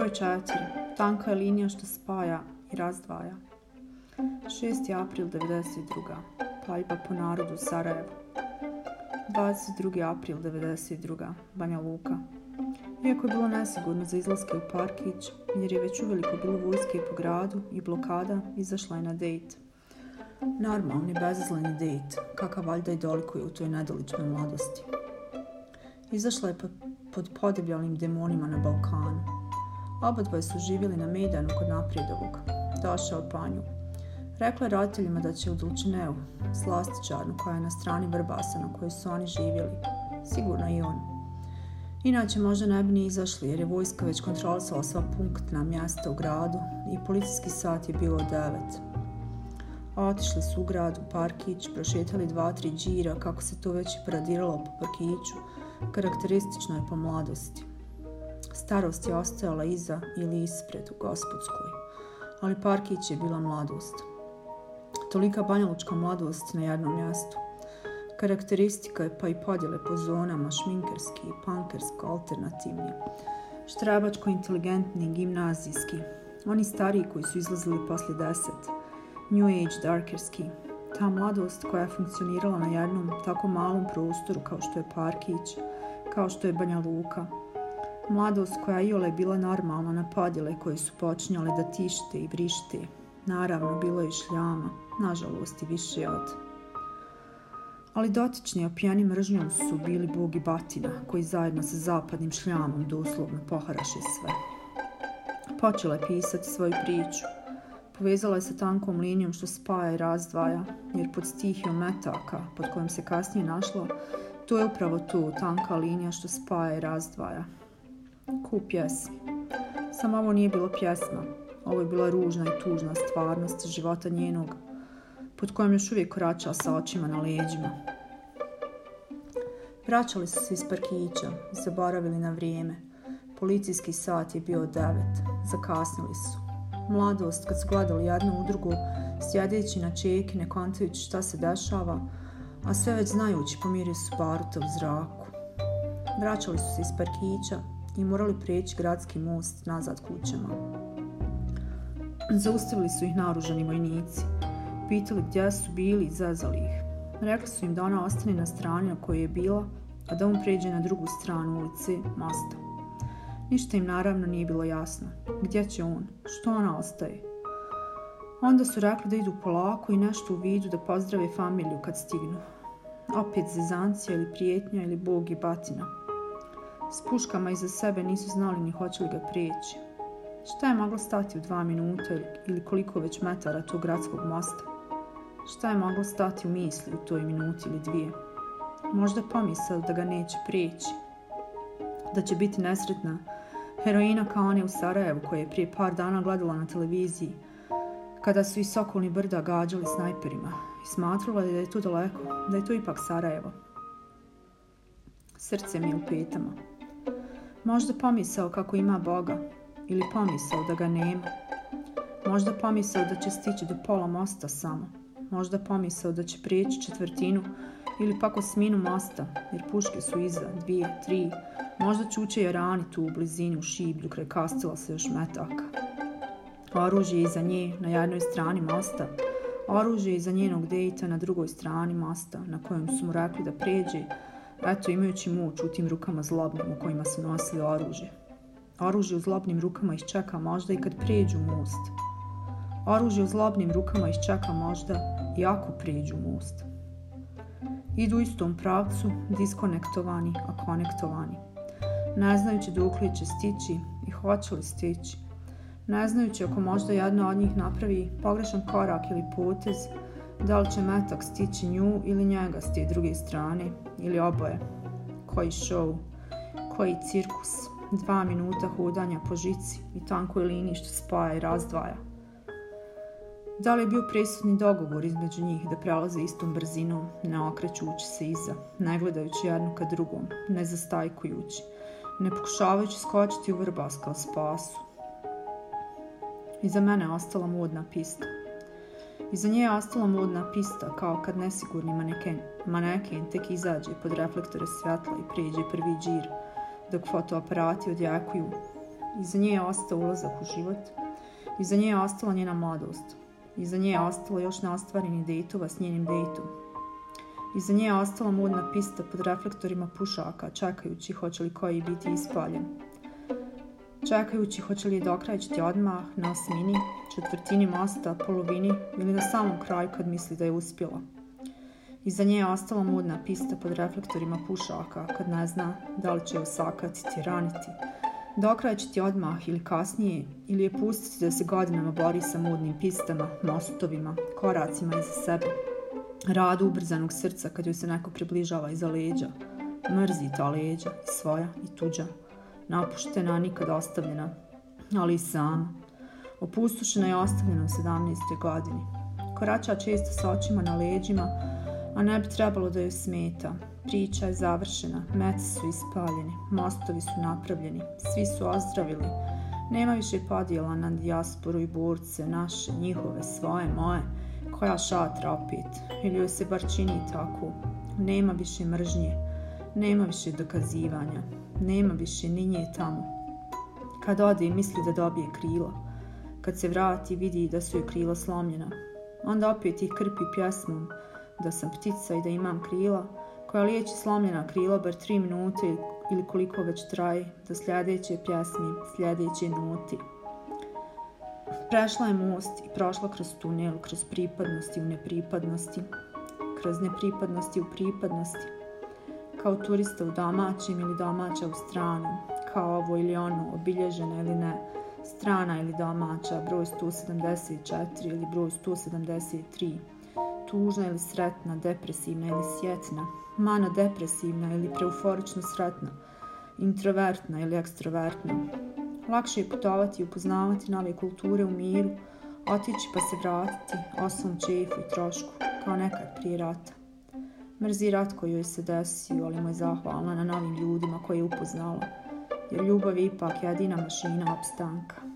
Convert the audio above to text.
Broj četiri. Tanka je linija što spaja i razdvaja. 6. april 92. Paljba po narodu Sarajevo. 22. april 92. Banja Luka. Iako je bilo nesigurno za izlaske u Parkić, jer je već uveliko bilo vojske po gradu i blokada, izašla je na dejt. Normalni, bezazleni dejt, kakav valjda i dolikuje u toj nedoličnoj mladosti. Izašla je pod podivljalim demonima na Balkanu. Oba su živjeli na Mejdanu kod Napredovog. Došao panju. Rekla je roditeljima da će u Dulčineu, slastičarnu koja je na strani Vrbasa na kojoj su oni živjeli. Sigurno i on. Inače možda ne bi ni izašli jer je vojska već kontrolisala sva punktna mjesta u gradu i policijski sat je bio od devet. Otišli su u grad, u parkić, prošetali dva, tri džira, kako se to već i paradiralo po parkiću, karakteristično je po mladosti. Starost je ostajala iza ili ispred u gospodskoj, ali Parkić je bila mladost. Tolika banjalučka mladost na jednom mjestu. Karakteristika je pa i podjele po zonama, šminkerski, pankersko, alternativni, štrebačko inteligentni, gimnazijski, oni stariji koji su izlazili poslije deset, New Age darkerski, ta mladost koja je funkcionirala na jednom tako malom prostoru kao što je Parkić, kao što je Banja Luka. Mladost koja iole je bila normalna na podjele koje su počinjale da tište i vrište. Naravno, bilo je i šljama, nažalost i više od. Ali dotični opijani mržnjom su bili bogi batina, koji zajedno sa zapadnim šljamom doslovno poharaše sve. Počela je pisati svoju priču. Povezala je sa tankom linijom što spaja i razdvaja, jer pod stihijom metaka, pod kojom se kasnije našlo, to je upravo tu, tanka linija što spaja i razdvaja. Ku pjesmi. Samo ovo nije bilo pjesma. Ovo je bila ružna i tužna stvarnost života njenog, pod kojom još uvijek korača sa očima na leđima. Vraćali su se iz parkića, zaboravili na vrijeme. Policijski sat je bio devet, zakasnili su. Mladost, kad su gledali jednu u drugu, sjedeći na čeki, ne kontajući šta se dešava, a sve već znajući pomirio su baruta u zraku. Vraćali su se iz parkića i morali prijeći gradski most nazad kućama. Zaustavili su ih naružani vojnici. Pitali gdje su bili i zazali ih. Rekli su im da ona ostane na strani na kojoj je bila, a da on pređe na drugu stranu ulice mosta. Ništa im naravno nije bilo jasno. Gdje će on? Što ona ostaje? Onda su rekli da idu polako i nešto u vidu da pozdrave familiju kad stignu. Opet zezancija ili prijetnja ili bog i batina. S puškama iza sebe nisu znali ni hoće li ga prijeći. Šta je moglo stati u dva minuta ili koliko već metara tog gradskog mosta? Šta je moglo stati u misli u toj minuti ili dvije? Možda pomisao da ga neće prijeći. Da će biti nesretna heroina kao one u Sarajevu koje je prije par dana gledala na televiziji kada su i Sokolni brda gađali snajperima i smatrala da je to daleko, da je to ipak Sarajevo. Srce mi je u petama. Možda pomisao kako ima Boga ili pomisao da ga nema. Možda pomisao da će stići do pola mosta samo. Možda pomisao da će prijeći četvrtinu ili pak osminu mosta, jer puške su iza, dvije, tri. Možda čuče rani tu u blizini u šiblju kraj kastila se još metaka. Oružje iza nje na jednoj strani mosta, oružje iza njenog dejta na drugoj strani mosta na kojem su mu rekli da pređe, eto imajući muč u tim rukama zlobnim u kojima su nosili oružje. Oružje u zlobnim rukama ih čeka možda i kad prijeđu most. Oružje u zlobnim rukama ih čeka možda i ako prijeđu most. Idu u istom pravcu, diskonektovani, a konektovani. Ne znajući dok će stići i hoće li stići, ne znajući ako možda jedna od njih napravi pogrešan korak ili potez, da li će metak stići nju ili njega s te druge strane, ili oboje. Koji show, koji cirkus, dva minuta hodanja po žici i tankoj liniji što spaja i razdvaja. Da li je bio presudni dogovor između njih da prelaze istom brzinom, ne okrećući se iza, ne gledajući jednu ka drugom, ne zastajkujući, ne pokušavajući skočiti u vrbas kao spasu, Iza mene je ostala modna pista. Iza nje je ostala modna pista, kao kad nesigurni maneken, maneken tek izađe pod reflektore svjetla i prijeđe prvi džir, dok fotoaparati odjakuju. Iza nje je ostao ulazak u život. Iza nje je ostala njena mladost. Iza nje je ostalo još neostvareni dejtova s njenim dejtom. Iza nje je ostala mudna pista pod reflektorima pušaka, čekajući hoće li koji biti ispaljen. Čekajući hoće li je dokrajčiti odmah, na osmini, četvrtini mosta, polovini ili na samom kraju kad misli da je uspjela. Iza nje je ostala mudna pista pod reflektorima pušaka kad ne zna da li će je osakatiti, raniti, dokrajčiti odmah ili kasnije ili je pustiti da se godinama bori sa mudnim pistama, mostovima, koracima iza sebe. Radu ubrzanog srca kad joj se neko približava iza leđa. Mrzi ta leđa, svoja i tuđa. Napuštena, nikad ostavljena, ali i sama. Opustušena je ostavljena u 17. godini. Korača često sa očima na leđima, a ne bi trebalo da joj smeta. Priča je završena, meci su ispaljeni, mostovi su napravljeni, svi su ozdravili. Nema više podjela na dijasporu i burce, naše, njihove, svoje, moje, koja šatra opet, ili joj se bar čini tako. Nema više mržnje, nema više dokazivanja, nema više ni nje tamo. Kad ode misli da dobije krila, kad se vrati vidi da su joj krila slomljena, onda opet ih krpi pjesmom, da sam ptica i da imam krila, koja liječi slomljena krila bar tri minute ili koliko već traje do sljedeće pjesmi, sljedeće nuti. Prešla je most i prošla kroz tunel, kroz pripadnosti u nepripadnosti, kroz nepripadnosti u pripadnosti, kao turista u domaćim ili domaća u stranom, kao ovo ili ono, obilježena ili ne, strana ili domaća, broj 174 ili broj 173, tužna ili sretna, depresivna ili sjetna, mana depresivna ili preuforično sretna, introvertna ili ekstrovertna. Lakše je putovati i upoznavati nove kulture u miru, otići pa se vratiti, osom čefu i trošku, kao nekad prije rata. Mrzi rat koji joj se desio, ali mu je zahvalna na novim ljudima koje je upoznala, jer ljubav je ipak jedina mašina opstanka.